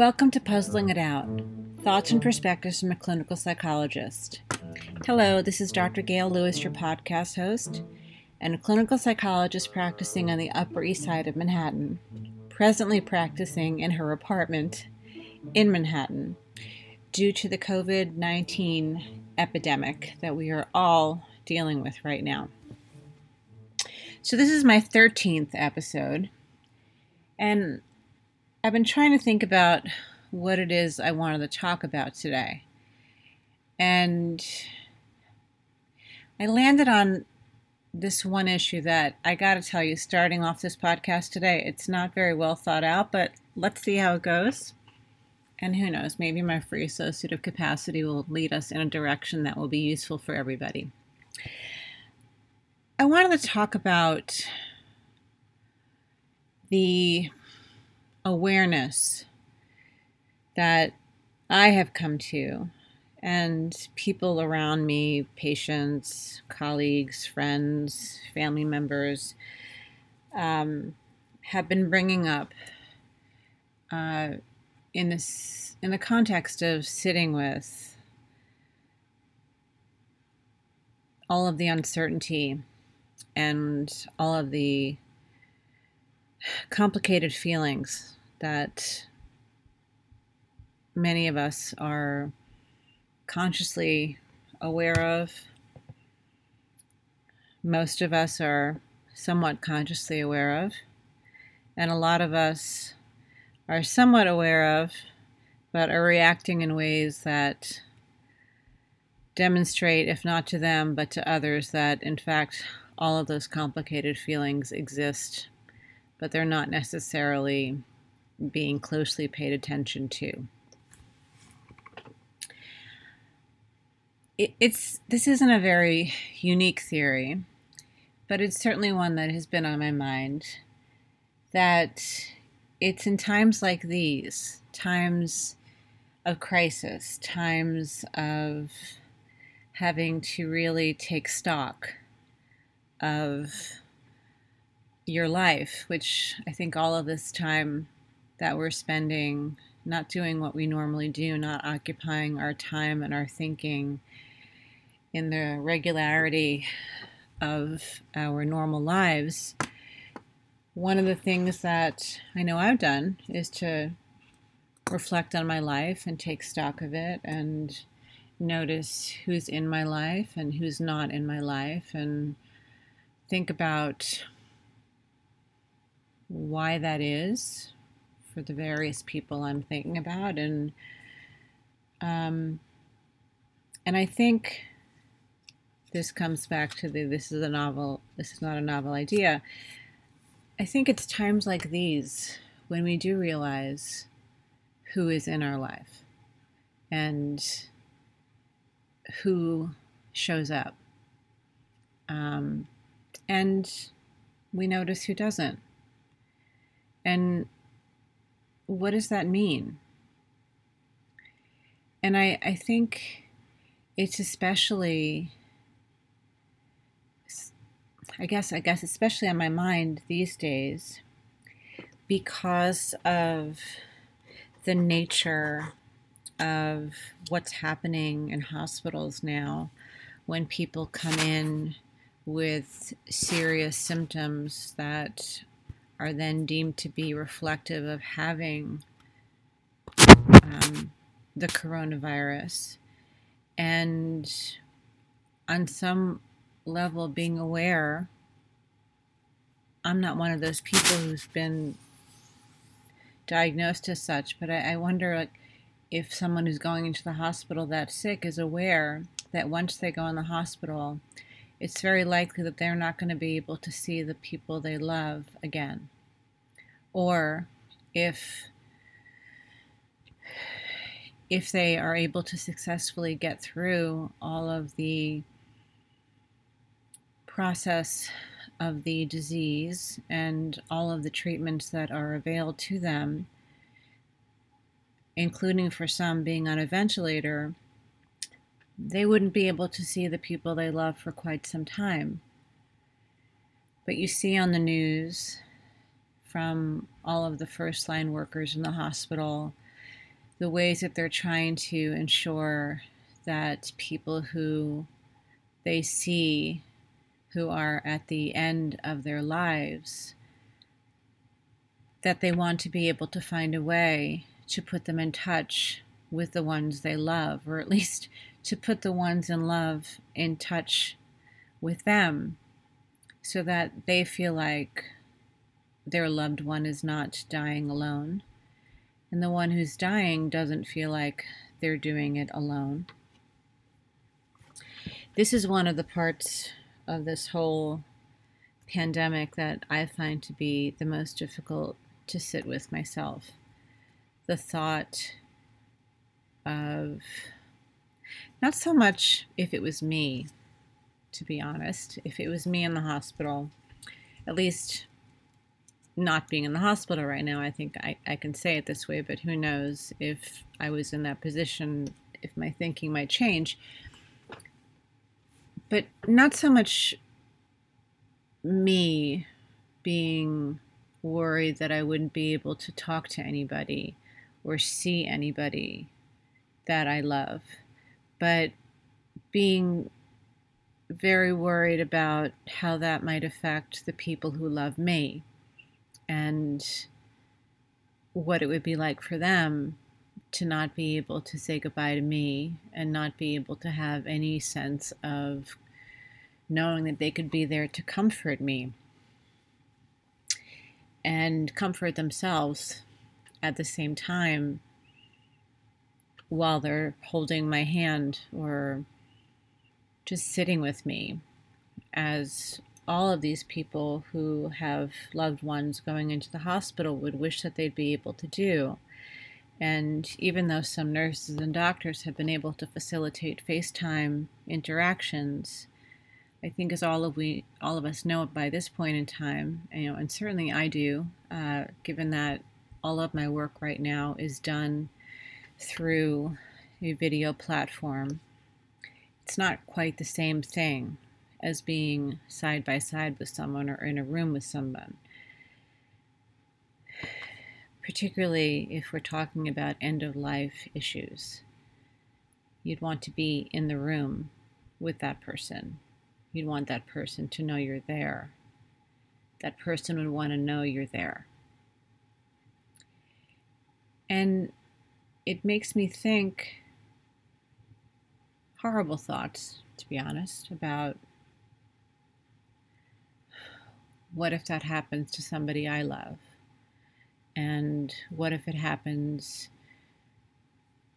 Welcome to Puzzling It Out Thoughts and Perspectives from a Clinical Psychologist. Hello, this is Dr. Gail Lewis, your podcast host, and a clinical psychologist practicing on the Upper East Side of Manhattan, presently practicing in her apartment in Manhattan due to the COVID 19 epidemic that we are all dealing with right now. So, this is my 13th episode, and I've been trying to think about what it is I wanted to talk about today. And I landed on this one issue that I got to tell you, starting off this podcast today, it's not very well thought out, but let's see how it goes. And who knows, maybe my free associative capacity will lead us in a direction that will be useful for everybody. I wanted to talk about the awareness that I have come to, and people around me, patients, colleagues, friends, family members, um, have been bringing up uh, in this in the context of sitting with all of the uncertainty and all of the complicated feelings that many of us are consciously aware of. Most of us are somewhat consciously aware of, and a lot of us are somewhat aware of, but are reacting in ways that demonstrate, if not to them, but to others, that in fact all of those complicated feelings exist but they're not necessarily being closely paid attention to. It, it's this isn't a very unique theory, but it's certainly one that has been on my mind. That it's in times like these, times of crisis, times of having to really take stock of your life, which I think all of this time that we're spending not doing what we normally do, not occupying our time and our thinking in the regularity of our normal lives, one of the things that I know I've done is to reflect on my life and take stock of it and notice who's in my life and who's not in my life and think about why that is for the various people I'm thinking about, and um, and I think this comes back to the this is a novel. This is not a novel idea. I think it's times like these when we do realize who is in our life and who shows up. Um, and we notice who doesn't. And what does that mean? And I, I think it's especially I guess I guess especially on my mind these days because of the nature of what's happening in hospitals now when people come in with serious symptoms that are then deemed to be reflective of having um, the coronavirus. And on some level, being aware, I'm not one of those people who's been diagnosed as such, but I, I wonder like, if someone who's going into the hospital that sick is aware that once they go in the hospital, it's very likely that they're not going to be able to see the people they love again. Or if if they are able to successfully get through all of the process of the disease and all of the treatments that are available to them, including for some being on a ventilator, they wouldn't be able to see the people they love for quite some time. But you see on the news from all of the first line workers in the hospital the ways that they're trying to ensure that people who they see who are at the end of their lives that they want to be able to find a way to put them in touch with the ones they love, or at least to put the ones in love in touch with them so that they feel like their loved one is not dying alone. And the one who's dying doesn't feel like they're doing it alone. This is one of the parts of this whole pandemic that I find to be the most difficult to sit with myself. The thought of not so much if it was me, to be honest, if it was me in the hospital, at least not being in the hospital right now, I think I, I can say it this way, but who knows if I was in that position, if my thinking might change. But not so much me being worried that I wouldn't be able to talk to anybody or see anybody that I love, but being very worried about how that might affect the people who love me and what it would be like for them to not be able to say goodbye to me and not be able to have any sense of knowing that they could be there to comfort me and comfort themselves at the same time while they're holding my hand or just sitting with me as all of these people who have loved ones going into the hospital would wish that they'd be able to do. And even though some nurses and doctors have been able to facilitate FaceTime interactions, I think as all of we all of us know by this point in time, you know, and certainly I do, uh, given that all of my work right now is done through a video platform. It's not quite the same thing as being side by side with someone or in a room with someone. Particularly if we're talking about end of life issues. You'd want to be in the room with that person You'd want that person to know you're there. That person would want to know you're there. And it makes me think horrible thoughts, to be honest, about what if that happens to somebody I love? And what if it happens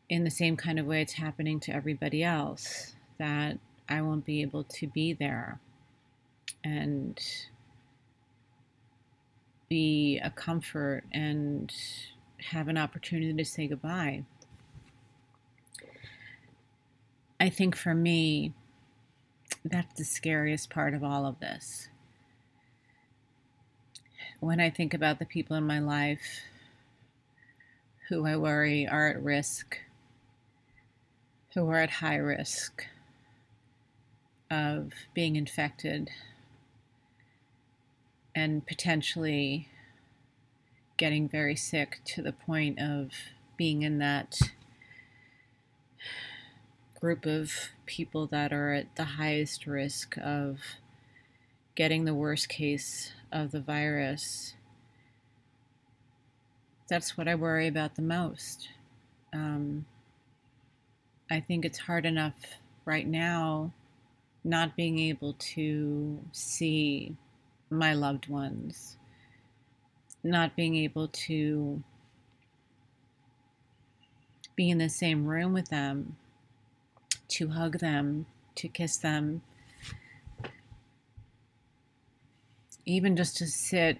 in the same kind of way it's happening to everybody else? That I won't be able to be there and be a comfort and have an opportunity to say goodbye. I think for me, that's the scariest part of all of this. When I think about the people in my life who I worry are at risk, who are at high risk, of being infected and potentially getting very sick to the point of being in that group of people that are at the highest risk of getting the worst case of the virus. That's what I worry about the most. Um, I think it's hard enough right now not being able to see my loved ones, not being able to be in the same room with them, to hug them, to kiss them, even just to sit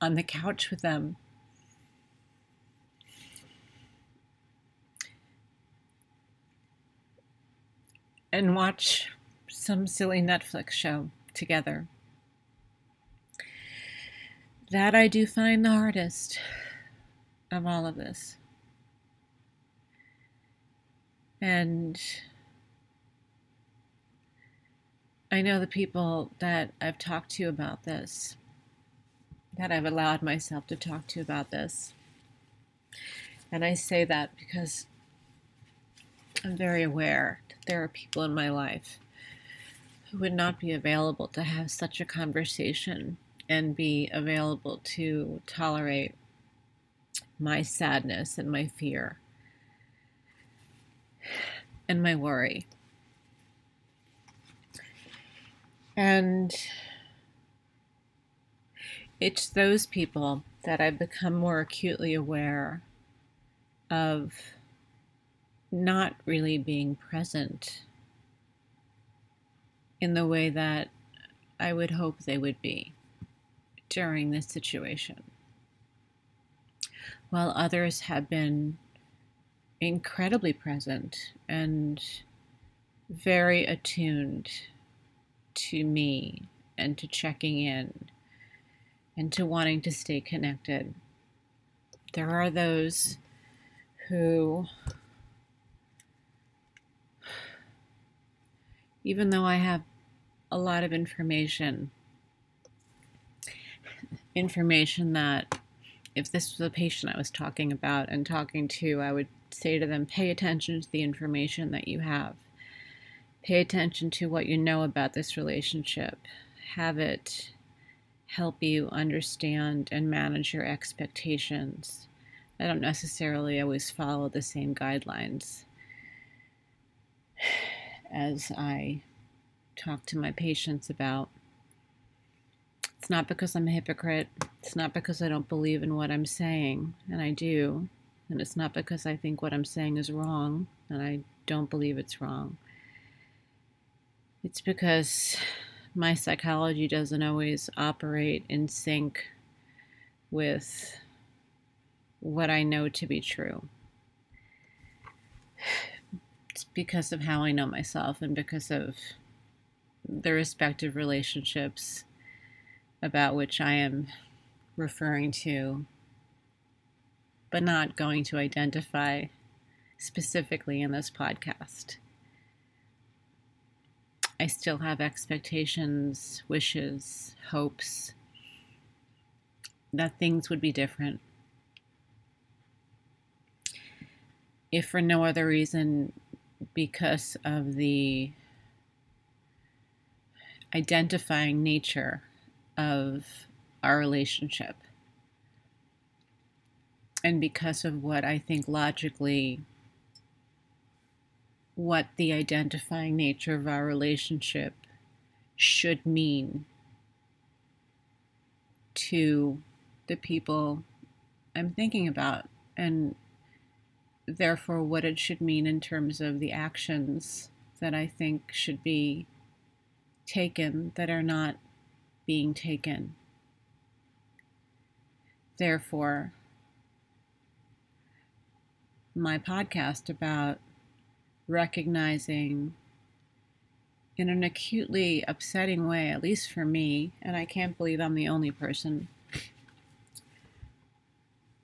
on the couch with them and watch some silly Netflix show together. That I do find the hardest of all of this. And I know the people that I've talked to about this that I've allowed myself to talk to about this. And I say that because I'm very aware that there are people in my life who would not be available to have such a conversation and be available to tolerate my sadness and my fear and my worry. And it's those people that I've become more acutely aware of not really being present in the way that I would hope they would be during this situation. While others have been incredibly present and very attuned to me and to checking in and to wanting to stay connected. There are those who, even though I have a lot of information, information that if this was a patient I was talking about and talking to, I would say to them, pay attention to the information that you have. Pay attention to what you know about this relationship. Have it help you understand and manage your expectations. I don't necessarily always follow the same guidelines as I talk to my patients about. It's not because I'm a hypocrite. It's not because I don't believe in what I'm saying, and I do. And it's not because I think what I'm saying is wrong, and I don't believe it's wrong. It's because my psychology doesn't always operate in sync with what I know to be true. It's because of how I know myself and because of the respective relationships about which I am referring to, but not going to identify specifically in this podcast. I still have expectations, wishes, hopes that things would be different. If for no other reason, because of the identifying nature of our relationship. And because of what I think logically, what the identifying nature of our relationship should mean to the people I'm thinking about, and therefore what it should mean in terms of the actions that I think should be taken that are not being taken. Therefore, my podcast about recognizing in an acutely upsetting way, at least for me, and I can't believe I'm the only person,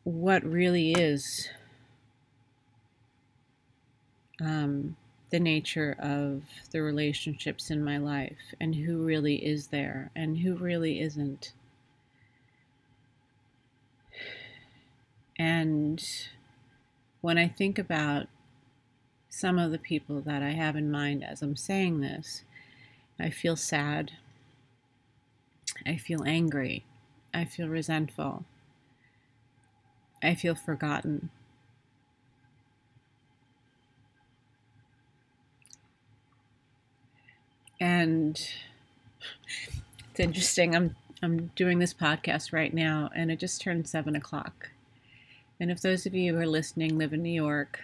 what really is um, the nature of the relationships in my life and who really is there and who really isn't. And when I think about some of the people that I have in mind as I'm saying this, I feel sad. I feel angry. I feel resentful. I feel forgotten. And it's interesting. I'm I'm doing this podcast right now, and it just turned seven o'clock. And if those of you who are listening live in New York,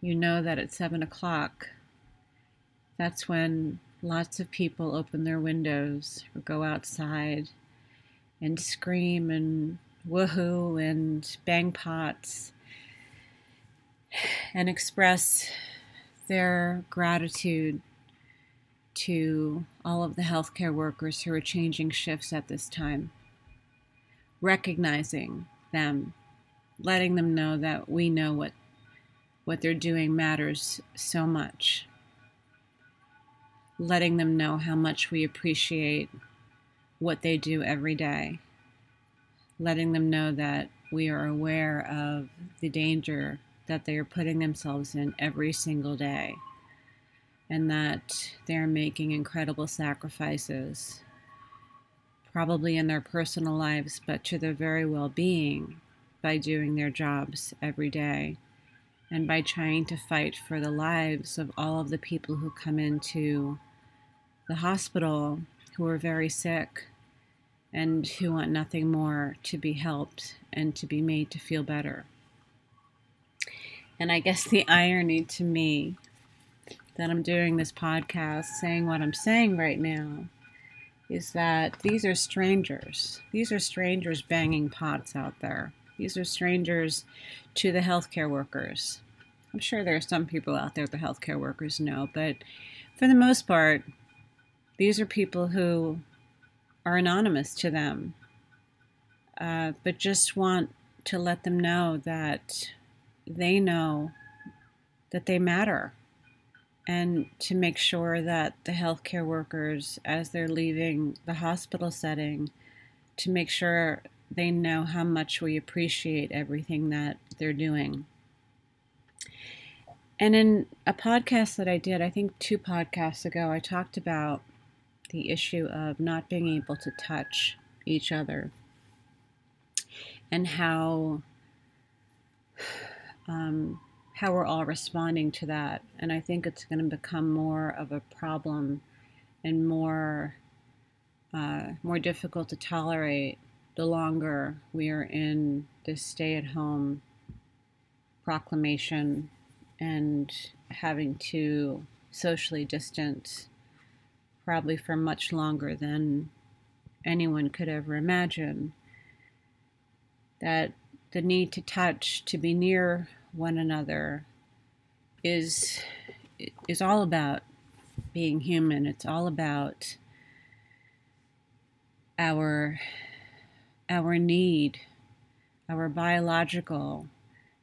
you know that at seven o'clock, that's when lots of people open their windows or go outside and scream and woohoo and bang pots and express their gratitude to all of the healthcare workers who are changing shifts at this time, recognizing them, letting them know that we know what what they're doing matters so much. Letting them know how much we appreciate what they do every day, letting them know that we are aware of the danger that they are putting themselves in every single day and that they're making incredible sacrifices, probably in their personal lives, but to their very well being by doing their jobs every day and by trying to fight for the lives of all of the people who come into the hospital who are very sick and who want nothing more to be helped and to be made to feel better. And I guess the irony to me that I'm doing this podcast saying what I'm saying right now is that these are strangers. These are strangers banging pots out there. These are strangers to the healthcare workers. I'm sure there are some people out there the healthcare workers know, but for the most part, these are people who are anonymous to them, uh, but just want to let them know that they know that they matter and to make sure that the healthcare workers, as they're leaving the hospital setting, to make sure they know how much we appreciate everything that they're doing. And in a podcast that I did, I think two podcasts ago, I talked about the issue of not being able to touch each other and how um, how we're all responding to that. And I think it's going to become more of a problem and more uh, more difficult to tolerate the longer we are in this stay-at-home proclamation and having to socially distance probably for much longer than anyone could ever imagine that the need to touch to be near one another is is all about being human. It's all about our our need, our biological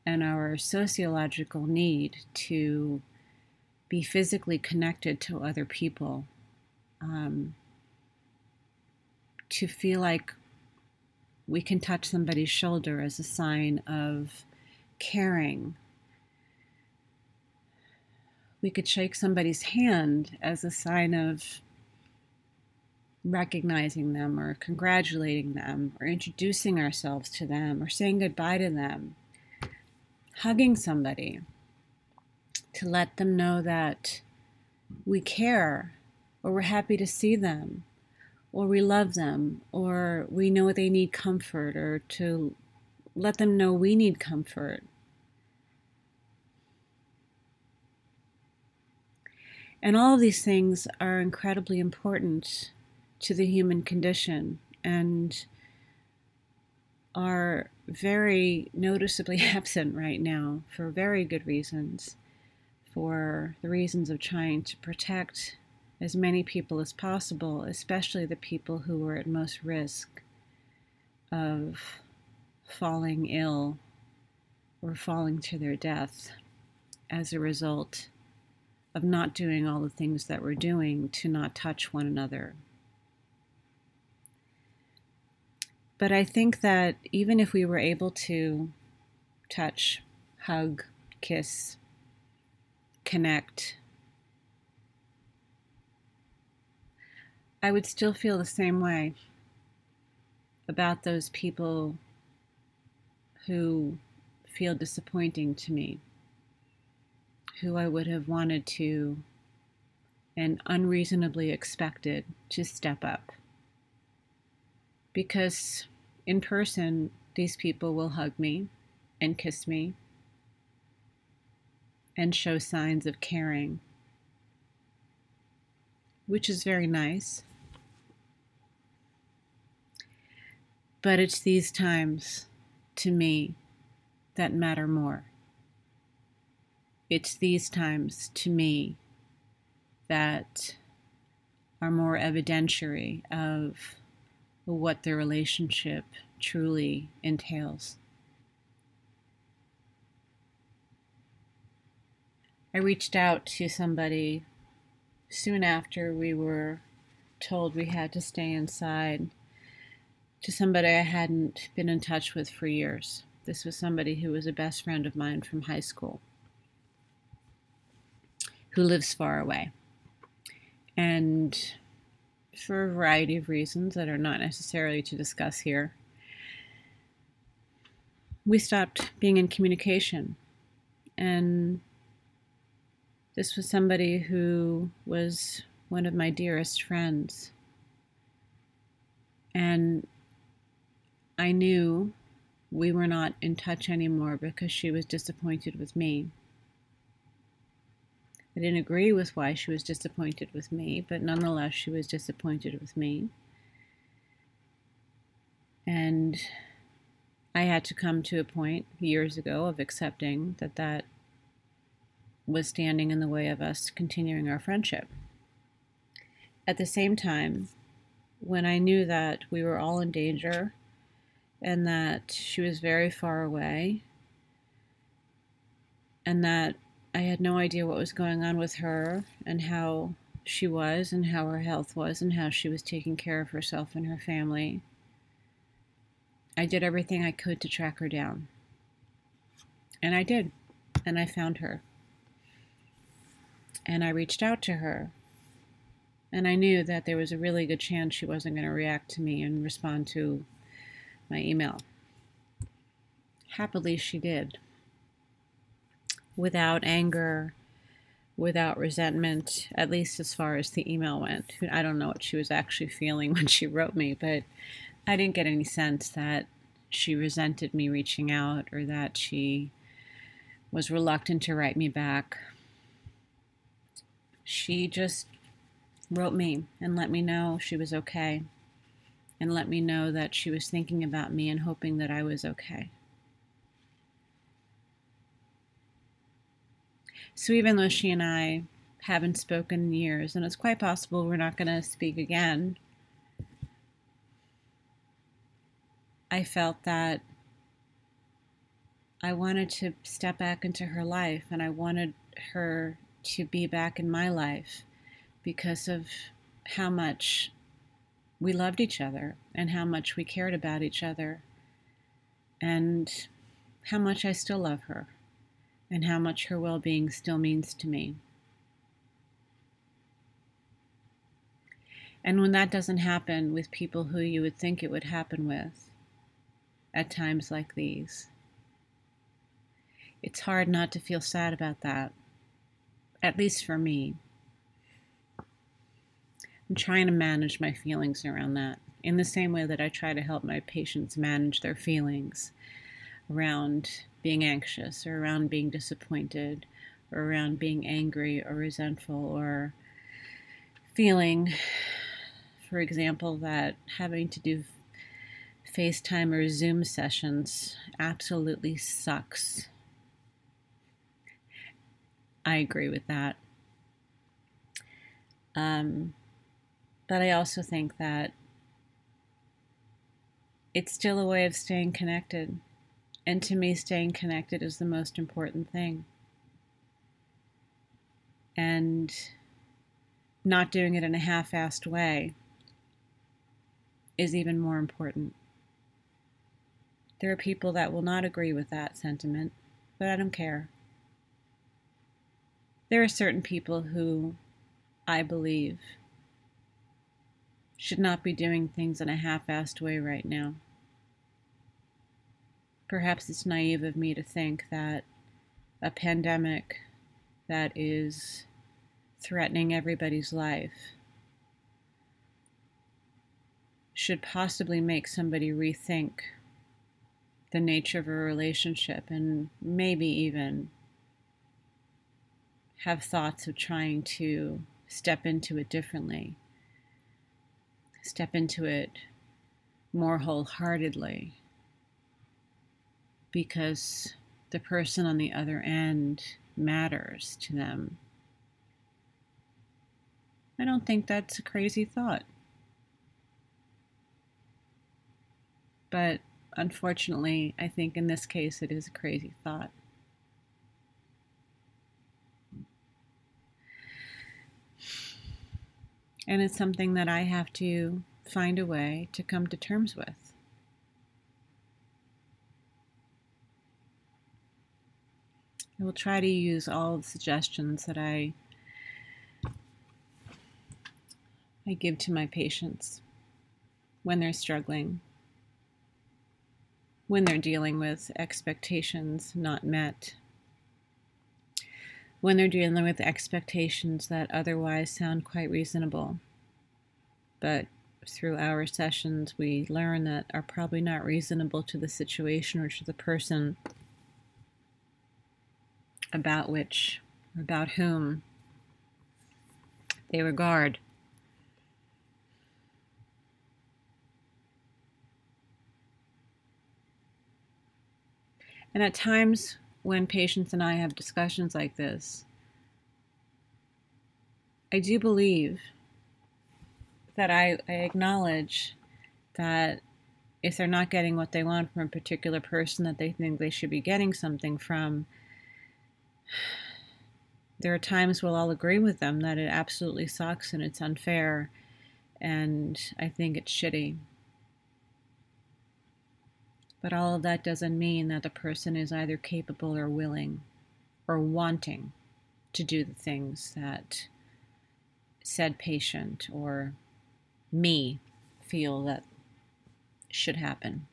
and our sociological need to be physically connected to other people, um, to feel like we can touch somebody's shoulder as a sign of caring. We could shake somebody's hand as a sign of recognizing them or congratulating them or introducing ourselves to them or saying goodbye to them. Hugging somebody to let them know that we care or we're happy to see them or we love them or we know they need comfort or to let them know we need comfort And all of these things are incredibly important to the human condition and are very noticeably absent right now for very good reasons. For the reasons of trying to protect as many people as possible, especially the people who are at most risk of falling ill or falling to their death as a result of not doing all the things that we're doing to not touch one another. But I think that even if we were able to touch, hug, kiss, connect, I would still feel the same way about those people who feel disappointing to me who I would have wanted to and unreasonably expected to step up. Because in person, these people will hug me and kiss me and show signs of caring, which is very nice. But it's these times, to me, that matter more. It's these times, to me, that are more evidentiary of what the relationship truly entails. I reached out to somebody soon after we were told we had to stay inside to somebody I hadn't been in touch with for years. This was somebody who was a best friend of mine from high school who lives far away. And for a variety of reasons that are not necessarily to discuss here, we stopped being in communication. And this was somebody who was one of my dearest friends. And I knew we were not in touch anymore because she was disappointed with me. I didn't agree with why she was disappointed with me, but nonetheless, she was disappointed with me. And I had to come to a point years ago of accepting that that was standing in the way of us continuing our friendship. At the same time, when I knew that we were all in danger and that she was very far away and that I had no idea what was going on with her and how she was and how her health was and how she was taking care of herself and her family. I did everything I could to track her down. And I did. And I found her. And I reached out to her. And I knew that there was a really good chance she wasn't going to react to me and respond to my email. Happily, she did without anger, without resentment, at least as far as the email went. I don't know what she was actually feeling when she wrote me, but I didn't get any sense that she resented me reaching out or that she was reluctant to write me back. She just wrote me and let me know she was okay and let me know that she was thinking about me and hoping that I was okay. So even though she and I haven't spoken in years, and it's quite possible we're not going to speak again, I felt that I wanted to step back into her life and I wanted her to be back in my life because of how much we loved each other and how much we cared about each other and how much I still love her and how much her well being still means to me. And when that doesn't happen with people who you would think it would happen with at times like these, it's hard not to feel sad about that, at least for me. I'm trying to manage my feelings around that in the same way that I try to help my patients manage their feelings around being anxious or around being disappointed or around being angry or resentful or feeling, for example, that having to do FaceTime or Zoom sessions absolutely sucks. I agree with that. Um, but I also think that it's still a way of staying connected. And to me, staying connected is the most important thing. And not doing it in a half assed way is even more important. There are people that will not agree with that sentiment, but I don't care. There are certain people who I believe should not be doing things in a half assed way right now. Perhaps it's naive of me to think that a pandemic that is threatening everybody's life should possibly make somebody rethink the nature of a relationship and maybe even have thoughts of trying to step into it differently, step into it more wholeheartedly because the person on the other end matters to them. I don't think that's a crazy thought. But unfortunately, I think in this case it is a crazy thought. And it's something that I have to find a way to come to terms with. I will try to use all the suggestions that I I give to my patients when they're struggling, when they're dealing with expectations not met, when they're dealing with expectations that otherwise sound quite reasonable. But through our sessions, we learn that are probably not reasonable to the situation or to the person about which, about whom they regard. And at times when patients and I have discussions like this, I do believe that I, I acknowledge that if they're not getting what they want from a particular person that they think they should be getting something from, there are times we'll all agree with them that it absolutely sucks and it's unfair and I think it's shitty. But all of that doesn't mean that the person is either capable or willing or wanting to do the things that said patient or me feel that should happen.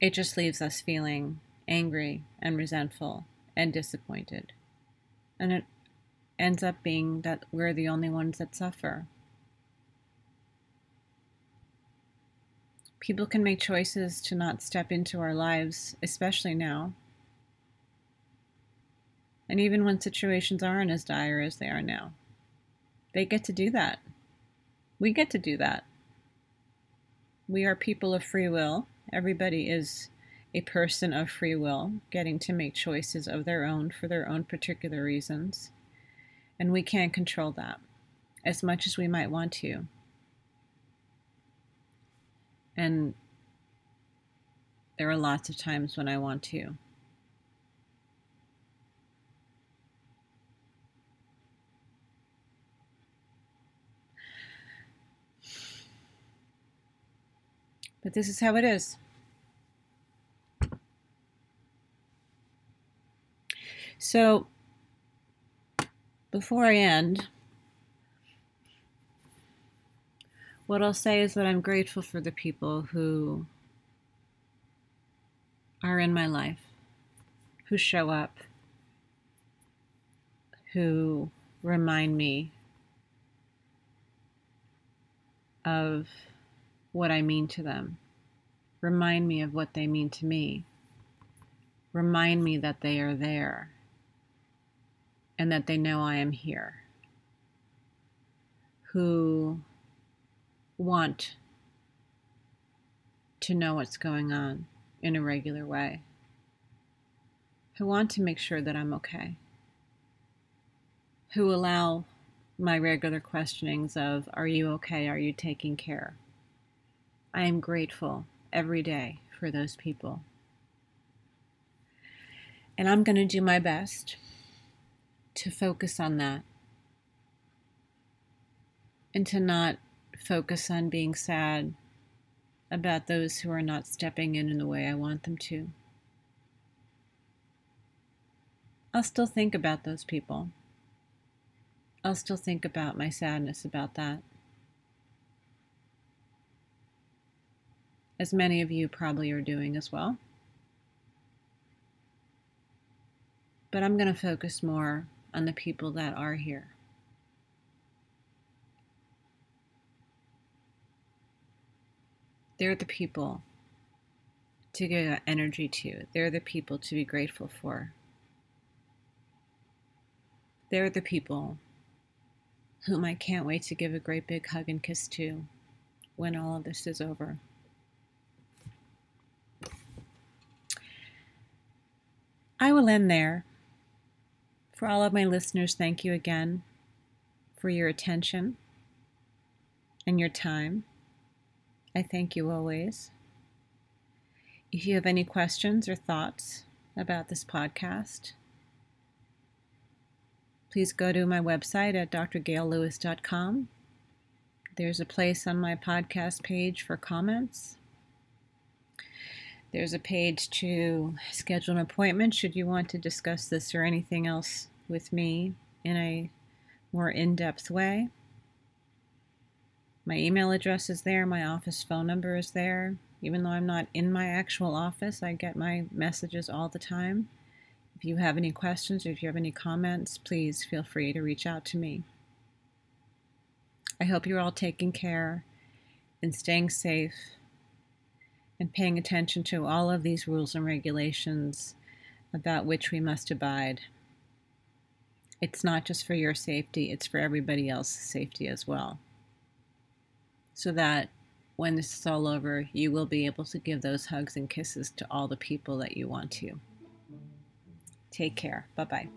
It just leaves us feeling angry and resentful and disappointed. And it ends up being that we're the only ones that suffer. People can make choices to not step into our lives, especially now. And even when situations aren't as dire as they are now, they get to do that. We get to do that. We are people of free will. Everybody is a person of free will, getting to make choices of their own for their own particular reasons. And we can't control that as much as we might want to. And there are lots of times when I want to. But this is how it is. So, before I end, what I'll say is that I'm grateful for the people who are in my life, who show up, who remind me of what I mean to them. Remind me of what they mean to me. Remind me that they are there and that they know I am here. Who want to know what's going on in a regular way. Who want to make sure that I'm okay. Who allow my regular questionings of, Are you okay? Are you taking care? I am grateful every day for those people. And I'm going to do my best to focus on that and to not focus on being sad about those who are not stepping in in the way I want them to. I'll still think about those people. I'll still think about my sadness about that. As many of you probably are doing as well. But I'm going to focus more on the people that are here. They're the people to give energy to. They're the people to be grateful for. They're the people whom I can't wait to give a great big hug and kiss to when all of this is over. I will end there. For all of my listeners, thank you again for your attention and your time. I thank you always. If you have any questions or thoughts about this podcast, please go to my website at drgaillewis.com. There's a place on my podcast page for comments. There's a page to schedule an appointment should you want to discuss this or anything else with me in a more in depth way. My email address is there, my office phone number is there. Even though I'm not in my actual office, I get my messages all the time. If you have any questions or if you have any comments, please feel free to reach out to me. I hope you're all taking care and staying safe and paying attention to all of these rules and regulations about which we must abide. It's not just for your safety, it's for everybody else's safety as well so that when this is all over, you will be able to give those hugs and kisses to all the people that you want to. Take care. Bye bye.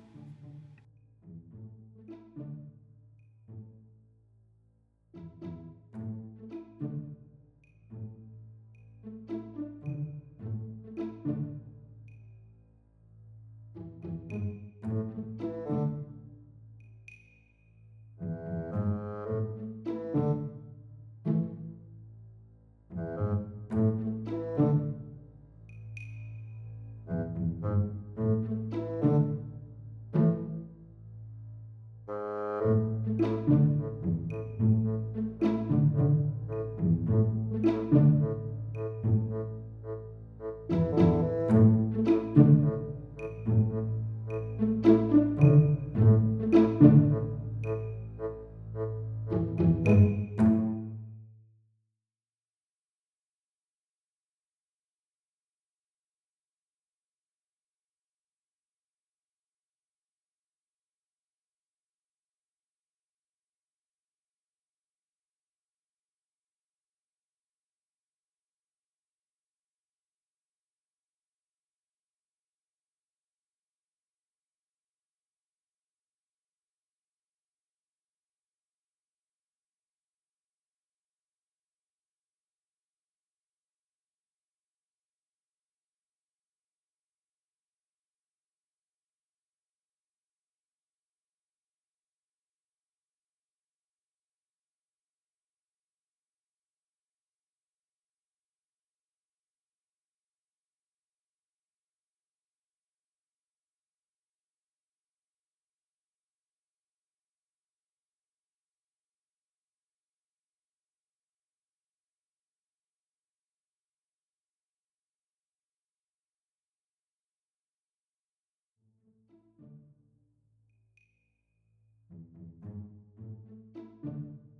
Thank you.